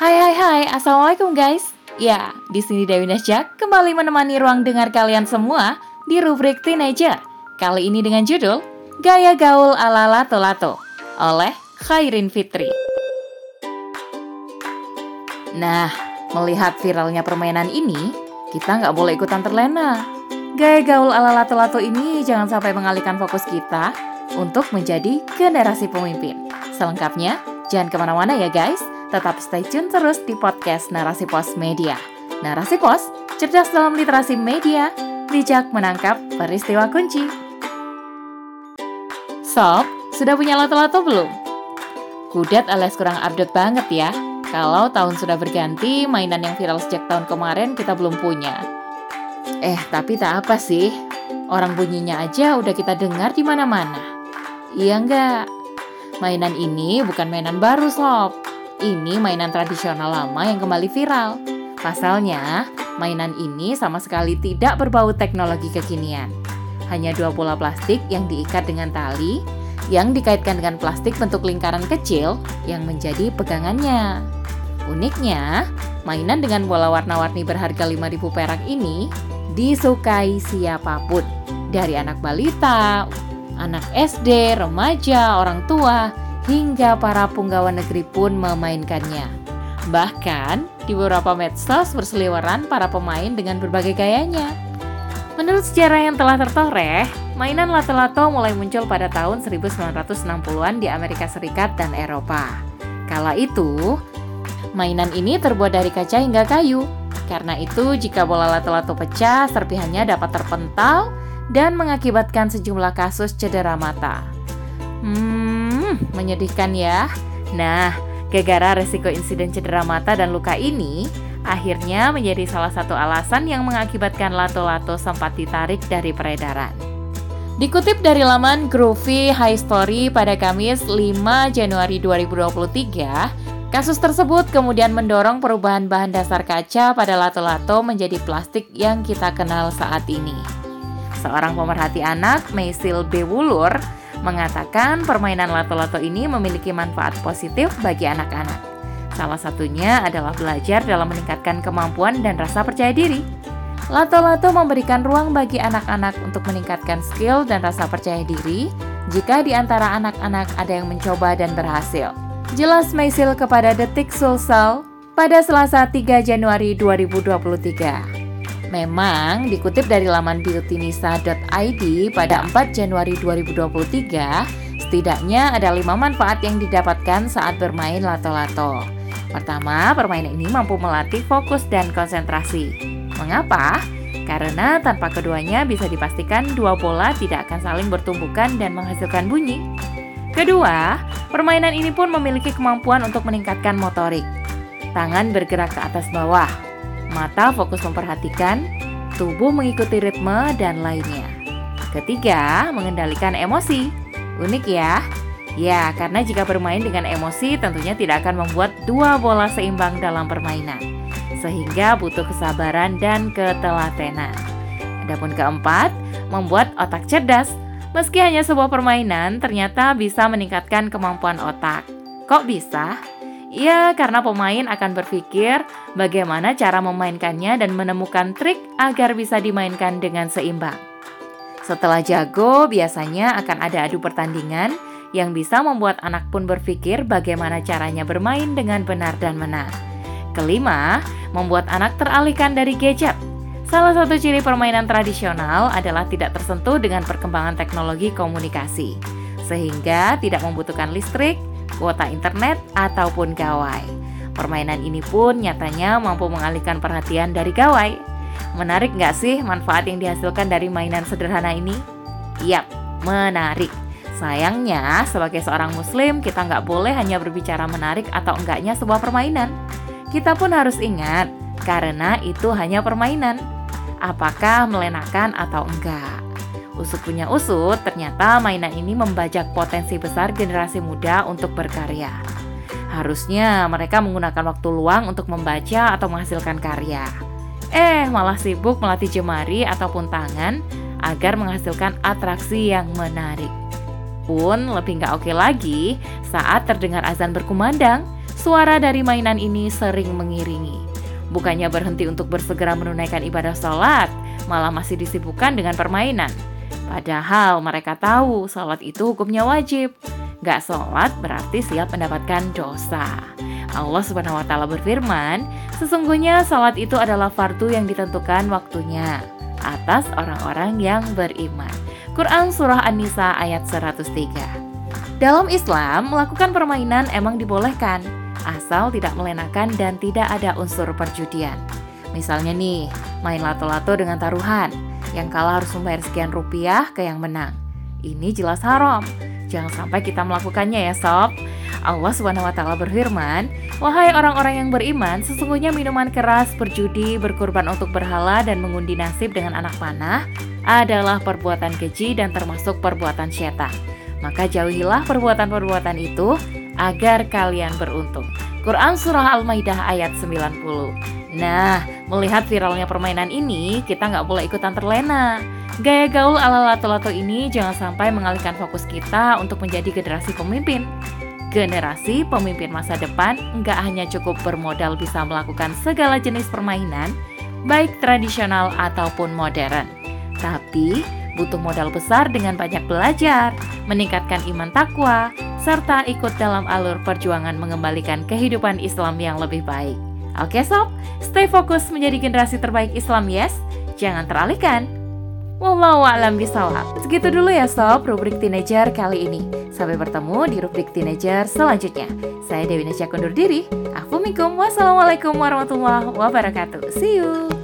Hai hai hai, Assalamualaikum guys. Ya, di sini Dewi Nasjak kembali menemani ruang dengar kalian semua di rubrik Teenager. Kali ini dengan judul Gaya Gaul ala Lato Lato oleh Khairin Fitri. Nah, melihat viralnya permainan ini, kita nggak boleh ikutan terlena. Gaya gaul ala lato-lato ini jangan sampai mengalihkan fokus kita untuk menjadi generasi pemimpin. Selengkapnya, jangan ke mana-mana ya guys. Tetap stay tune terus di podcast Narasi Pos Media. Narasi Pos, cerdas dalam literasi media, bijak menangkap peristiwa kunci. Sob, sudah punya lato-lato belum? Kudet alias kurang update banget ya. Kalau tahun sudah berganti, mainan yang viral sejak tahun kemarin kita belum punya. Eh, tapi tak apa sih. Orang bunyinya aja udah kita dengar di mana-mana. Iya enggak? Mainan ini bukan mainan baru, Sob. Ini mainan tradisional lama yang kembali viral. Pasalnya, mainan ini sama sekali tidak berbau teknologi kekinian. Hanya dua bola plastik yang diikat dengan tali yang dikaitkan dengan plastik bentuk lingkaran kecil yang menjadi pegangannya. Uniknya, mainan dengan bola warna-warni berharga 5000 perak ini disukai siapa pun, dari anak balita, anak SD, remaja, orang tua, hingga para punggawa negeri pun memainkannya. Bahkan, di beberapa medsos berseliweran para pemain dengan berbagai gayanya. Menurut sejarah yang telah tertoreh, mainan lato-lato mulai muncul pada tahun 1960-an di Amerika Serikat dan Eropa. Kala itu, mainan ini terbuat dari kaca hingga kayu, karena itu, jika bola lato-lato pecah, serpihannya dapat terpental dan mengakibatkan sejumlah kasus cedera mata. Hmm, menyedihkan ya. Nah, gegara resiko insiden cedera mata dan luka ini akhirnya menjadi salah satu alasan yang mengakibatkan lato-lato sempat ditarik dari peredaran. Dikutip dari laman Groovy High Story pada Kamis 5 Januari 2023, Kasus tersebut kemudian mendorong perubahan bahan dasar kaca pada lato-lato menjadi plastik yang kita kenal saat ini. Seorang pemerhati anak, Maisil B. Mengatakan permainan lato-lato ini memiliki manfaat positif bagi anak-anak. Salah satunya adalah belajar dalam meningkatkan kemampuan dan rasa percaya diri. Lato-lato memberikan ruang bagi anak-anak untuk meningkatkan skill dan rasa percaya diri jika di antara anak-anak ada yang mencoba dan berhasil. Jelas Maisil kepada Detik Sulsel pada Selasa 3 Januari 2023. Memang dikutip dari laman beautynisa.id pada 4 Januari 2023, setidaknya ada lima manfaat yang didapatkan saat bermain lato-lato. Pertama, permainan ini mampu melatih fokus dan konsentrasi. Mengapa? Karena tanpa keduanya bisa dipastikan dua bola tidak akan saling bertumbukan dan menghasilkan bunyi. Kedua, permainan ini pun memiliki kemampuan untuk meningkatkan motorik. Tangan bergerak ke atas bawah, mata fokus memperhatikan, tubuh mengikuti ritme, dan lainnya. Ketiga, mengendalikan emosi. Unik ya? Ya, karena jika bermain dengan emosi tentunya tidak akan membuat dua bola seimbang dalam permainan. Sehingga butuh kesabaran dan ketelatenan. Adapun keempat, membuat otak cerdas Meski hanya sebuah permainan, ternyata bisa meningkatkan kemampuan otak. Kok bisa? Ya, karena pemain akan berpikir bagaimana cara memainkannya dan menemukan trik agar bisa dimainkan dengan seimbang. Setelah jago, biasanya akan ada adu pertandingan yang bisa membuat anak pun berpikir bagaimana caranya bermain dengan benar dan menang. Kelima, membuat anak teralihkan dari gadget Salah satu ciri permainan tradisional adalah tidak tersentuh dengan perkembangan teknologi komunikasi, sehingga tidak membutuhkan listrik, kuota internet, ataupun gawai. Permainan ini pun nyatanya mampu mengalihkan perhatian dari gawai. Menarik nggak sih manfaat yang dihasilkan dari mainan sederhana ini? Yap, menarik. Sayangnya, sebagai seorang muslim, kita nggak boleh hanya berbicara menarik atau enggaknya sebuah permainan. Kita pun harus ingat, karena itu hanya permainan apakah melenakan atau enggak. Usut punya usut, ternyata mainan ini membajak potensi besar generasi muda untuk berkarya. Harusnya mereka menggunakan waktu luang untuk membaca atau menghasilkan karya. Eh, malah sibuk melatih jemari ataupun tangan agar menghasilkan atraksi yang menarik. Pun lebih nggak oke lagi saat terdengar azan berkumandang, Suara dari mainan ini sering mengiringi. Bukannya berhenti untuk bersegera menunaikan ibadah sholat, malah masih disibukkan dengan permainan. Padahal mereka tahu sholat itu hukumnya wajib. Gak sholat berarti siap mendapatkan dosa. Allah Subhanahu wa Ta'ala berfirman, "Sesungguhnya sholat itu adalah fardu yang ditentukan waktunya atas orang-orang yang beriman." Quran Surah An-Nisa ayat 103. Dalam Islam, melakukan permainan emang dibolehkan, asal tidak melenakan dan tidak ada unsur perjudian. Misalnya nih, main lato-lato dengan taruhan, yang kalah harus membayar sekian rupiah ke yang menang. Ini jelas haram. Jangan sampai kita melakukannya ya sob. Allah Subhanahu wa taala berfirman, "Wahai orang-orang yang beriman, sesungguhnya minuman keras, berjudi, berkurban untuk berhala dan mengundi nasib dengan anak panah adalah perbuatan keji dan termasuk perbuatan syaitan." Maka jauhilah perbuatan-perbuatan itu agar kalian beruntung. Quran Surah Al-Maidah ayat 90 Nah, melihat viralnya permainan ini, kita nggak boleh ikutan terlena. Gaya gaul ala lato-lato ini jangan sampai mengalihkan fokus kita untuk menjadi generasi pemimpin. Generasi pemimpin masa depan nggak hanya cukup bermodal bisa melakukan segala jenis permainan, baik tradisional ataupun modern. Tapi butuh modal besar dengan banyak belajar, meningkatkan iman takwa, serta ikut dalam alur perjuangan mengembalikan kehidupan Islam yang lebih baik. Oke sob, stay fokus menjadi generasi terbaik Islam yes, jangan teralihkan. Wallahu a'lam bisawab. Segitu dulu ya sob rubrik teenager kali ini. Sampai bertemu di rubrik teenager selanjutnya. Saya Dewi Nasya kundur diri. Assalamualaikum warahmatullahi wabarakatuh. See you.